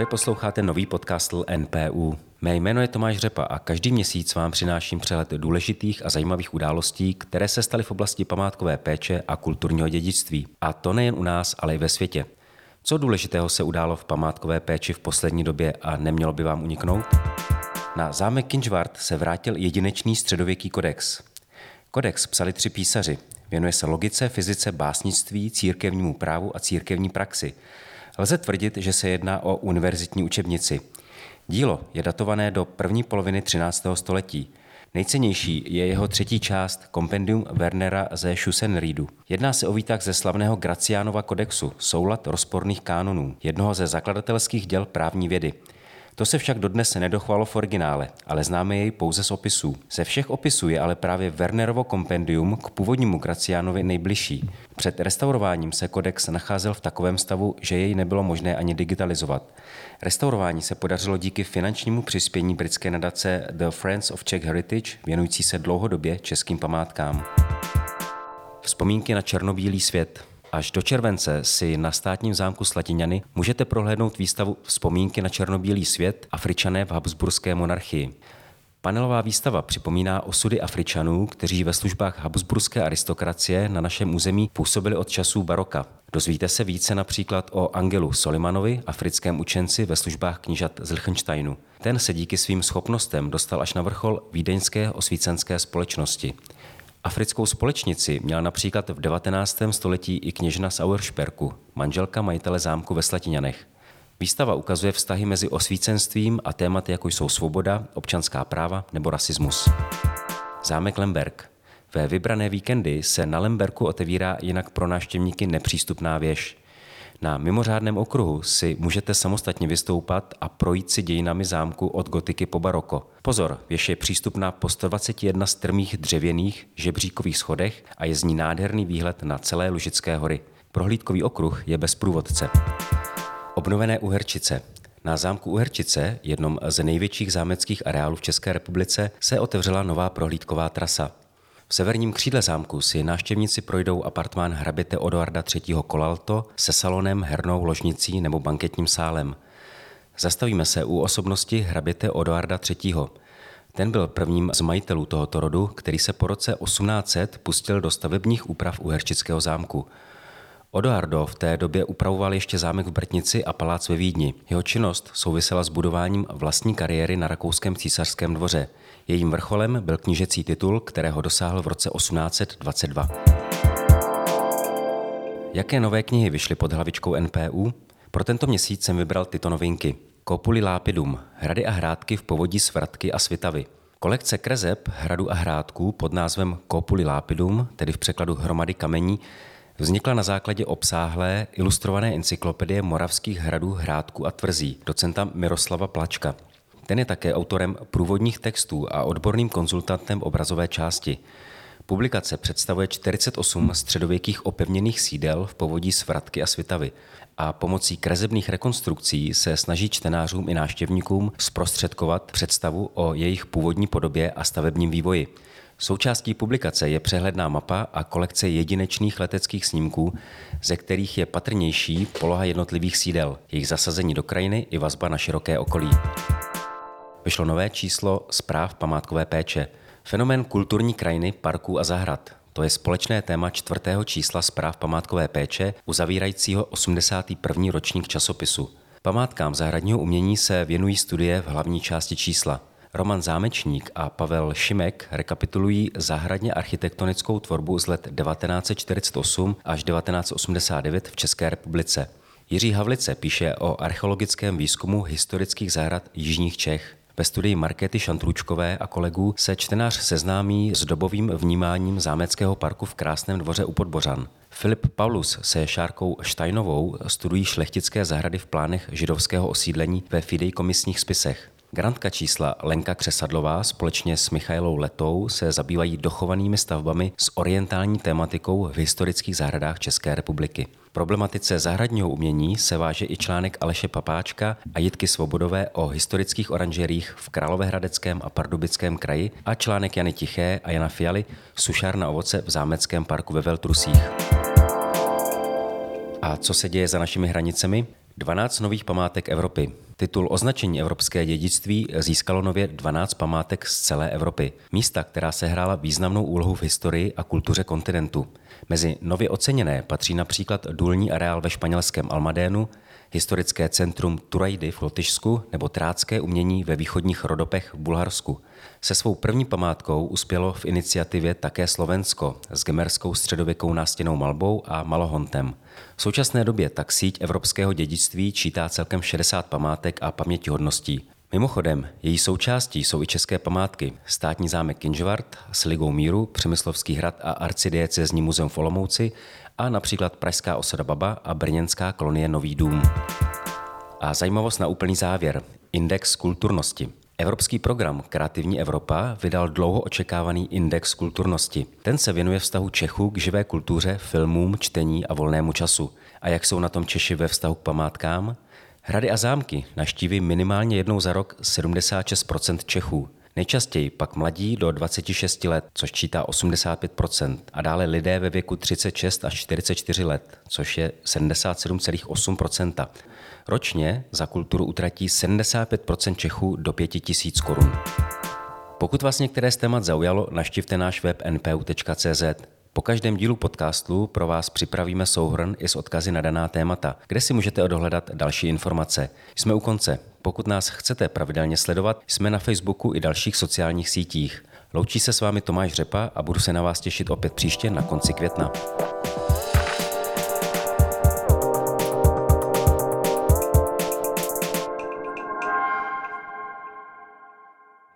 Právě posloucháte nový podcast NPU. Mé jméno je Tomáš Řepa a každý měsíc vám přináším přehled důležitých a zajímavých událostí, které se staly v oblasti památkové péče a kulturního dědictví. A to nejen u nás, ale i ve světě. Co důležitého se událo v památkové péči v poslední době a nemělo by vám uniknout? Na zámek Kinžvart se vrátil jedinečný středověký kodex. Kodex psali tři písaři. Věnuje se logice, fyzice, básnictví, církevnímu právu a církevní praxi. Lze tvrdit, že se jedná o univerzitní učebnici. Dílo je datované do první poloviny 13. století. Nejcennější je jeho třetí část Compendium Wernera ze Schussenriedu. Jedná se o výtah ze slavného Graciánova kodexu, soulad rozporných kánonů, jednoho ze zakladatelských děl právní vědy. To se však dodnes nedochvalo v originále, ale známe jej pouze z opisů. Ze všech opisů je ale právě Wernerovo kompendium k původnímu Graciánovi nejbližší. Před restaurováním se kodex nacházel v takovém stavu, že jej nebylo možné ani digitalizovat. Restaurování se podařilo díky finančnímu přispění britské nadace The Friends of Czech Heritage, věnující se dlouhodobě českým památkám. Vzpomínky na černobílý svět. Až do července si na státním zámku Slatiňany můžete prohlédnout výstavu Vzpomínky na černobílý svět Afričané v Habsburské monarchii. Panelová výstava připomíná osudy Afričanů, kteří ve službách habsburské aristokracie na našem území působili od časů baroka. Dozvíte se více například o Angelu Solimanovi, africkém učenci ve službách knížat z Lichtensteinu. Ten se díky svým schopnostem dostal až na vrchol vídeňské osvícenské společnosti. Africkou společnici měla například v 19. století i kněžna z Auersperku, manželka majitele zámku ve Slatiňanech. Výstava ukazuje vztahy mezi osvícenstvím a tématy, jako jsou svoboda, občanská práva nebo rasismus. Zámek Lemberg. Ve vybrané víkendy se na Lemberku otevírá jinak pro návštěvníky nepřístupná věž. Na mimořádném okruhu si můžete samostatně vystoupat a projít si dějinami zámku od gotiky po baroko. Pozor, věž je přístupná po 121 strmých dřevěných žebříkových schodech a je z ní nádherný výhled na celé Lužické hory. Prohlídkový okruh je bez průvodce. Obnovené Uherčice. Na zámku Uherčice, jednom z největších zámeckých areálů v České republice, se otevřela nová prohlídková trasa. V severním křídle zámku si návštěvníci projdou apartmán hraběte Odoarda III. Kolalto se salonem, hernou ložnicí nebo banketním sálem. Zastavíme se u osobnosti hraběte Odoarda III. Ten byl prvním z majitelů tohoto rodu, který se po roce 1800 pustil do stavebních úprav Uherčického zámku. Odoardo v té době upravoval ještě zámek v Brtnici a palác ve Vídni. Jeho činnost souvisela s budováním vlastní kariéry na rakouském císařském dvoře. Jejím vrcholem byl knížecí titul, kterého dosáhl v roce 1822. Jaké nové knihy vyšly pod hlavičkou NPU? Pro tento měsíc jsem vybral tyto novinky. Kopuli Lápidum, hrady a hrádky v povodí Svratky a Svitavy. Kolekce kreseb, hradu a hrádků pod názvem Kopuli Lápidum, tedy v překladu hromady kamení, vznikla na základě obsáhlé ilustrované encyklopedie moravských hradů, hrádků a tvrzí docenta Miroslava Plačka. Ten je také autorem průvodních textů a odborným konzultantem obrazové části. Publikace představuje 48 středověkých opevněných sídel v povodí Svratky a Svitavy a pomocí kresebných rekonstrukcí se snaží čtenářům i návštěvníkům zprostředkovat představu o jejich původní podobě a stavebním vývoji. Součástí publikace je přehledná mapa a kolekce jedinečných leteckých snímků, ze kterých je patrnější poloha jednotlivých sídel, jejich zasazení do krajiny i vazba na široké okolí. Vyšlo nové číslo zpráv památkové péče. Fenomén kulturní krajiny, parků a zahrad. To je společné téma čtvrtého čísla zpráv památkové péče uzavírajícího 81. ročník časopisu. Památkám zahradního umění se věnují studie v hlavní části čísla. Roman Zámečník a Pavel Šimek rekapitulují zahradně architektonickou tvorbu z let 1948 až 1989 v České republice. Jiří Havlice píše o archeologickém výzkumu historických zahrad Jižních Čech. Ve studii Markety Šantručkové a kolegů se čtenář seznámí s dobovým vnímáním zámeckého parku v Krásném dvoře u Podbořan. Filip Paulus se Šárkou Štajnovou studují šlechtické zahrady v plánech židovského osídlení ve fidejkomisních spisech. Grantka čísla Lenka Křesadlová společně s Michailou Letou se zabývají dochovanými stavbami s orientální tématikou v historických zahradách České republiky. Problematice zahradního umění se váže i článek Aleše Papáčka a Jitky Svobodové o historických oranžerích v Královéhradeckém a Pardubickém kraji a článek Jany Tiché a Jana Fialy Sušárna ovoce v Zámeckém parku ve Veltrusích. A co se děje za našimi hranicemi? 12 nových památek Evropy. Titul označení Evropské dědictví získalo nově 12 památek z celé Evropy. Místa, která se hrála významnou úlohu v historii a kultuře kontinentu. Mezi nově oceněné patří například důlní areál ve španělském Almadénu, historické centrum Turajdy v Lotyšsku nebo trácké umění ve východních Rodopech v Bulharsku. Se svou první památkou uspělo v iniciativě také Slovensko s gemerskou středověkou nástěnou malbou a malohontem. V současné době tak síť evropského dědictví čítá celkem 60 památek a pamětihodností. Mimochodem, její součástí jsou i české památky, státní zámek Kinžvart s Ligou míru, Přemyslovský hrad a arcidiecezní muzeum v Olomouci a například Pražská osada Baba a brněnská kolonie Nový dům. A zajímavost na úplný závěr. Index kulturnosti. Evropský program Kreativní Evropa vydal dlouho očekávaný index kulturnosti. Ten se věnuje vztahu Čechů k živé kultuře, filmům, čtení a volnému času. A jak jsou na tom Češi ve vztahu k památkám? Hrady a zámky naštíví minimálně jednou za rok 76% Čechů. Nejčastěji pak mladí do 26 let, což čítá 85% a dále lidé ve věku 36 až 44 let, což je 77,8% Ročně za kulturu utratí 75% Čechů do 5 tisíc korun. Pokud vás některé z témat zaujalo, naštivte náš web npu.cz. Po každém dílu podcastu pro vás připravíme souhrn i s odkazy na daná témata, kde si můžete odohledat další informace. Jsme u konce. Pokud nás chcete pravidelně sledovat, jsme na Facebooku i dalších sociálních sítích. Loučí se s vámi Tomáš Řepa a budu se na vás těšit opět příště na konci května.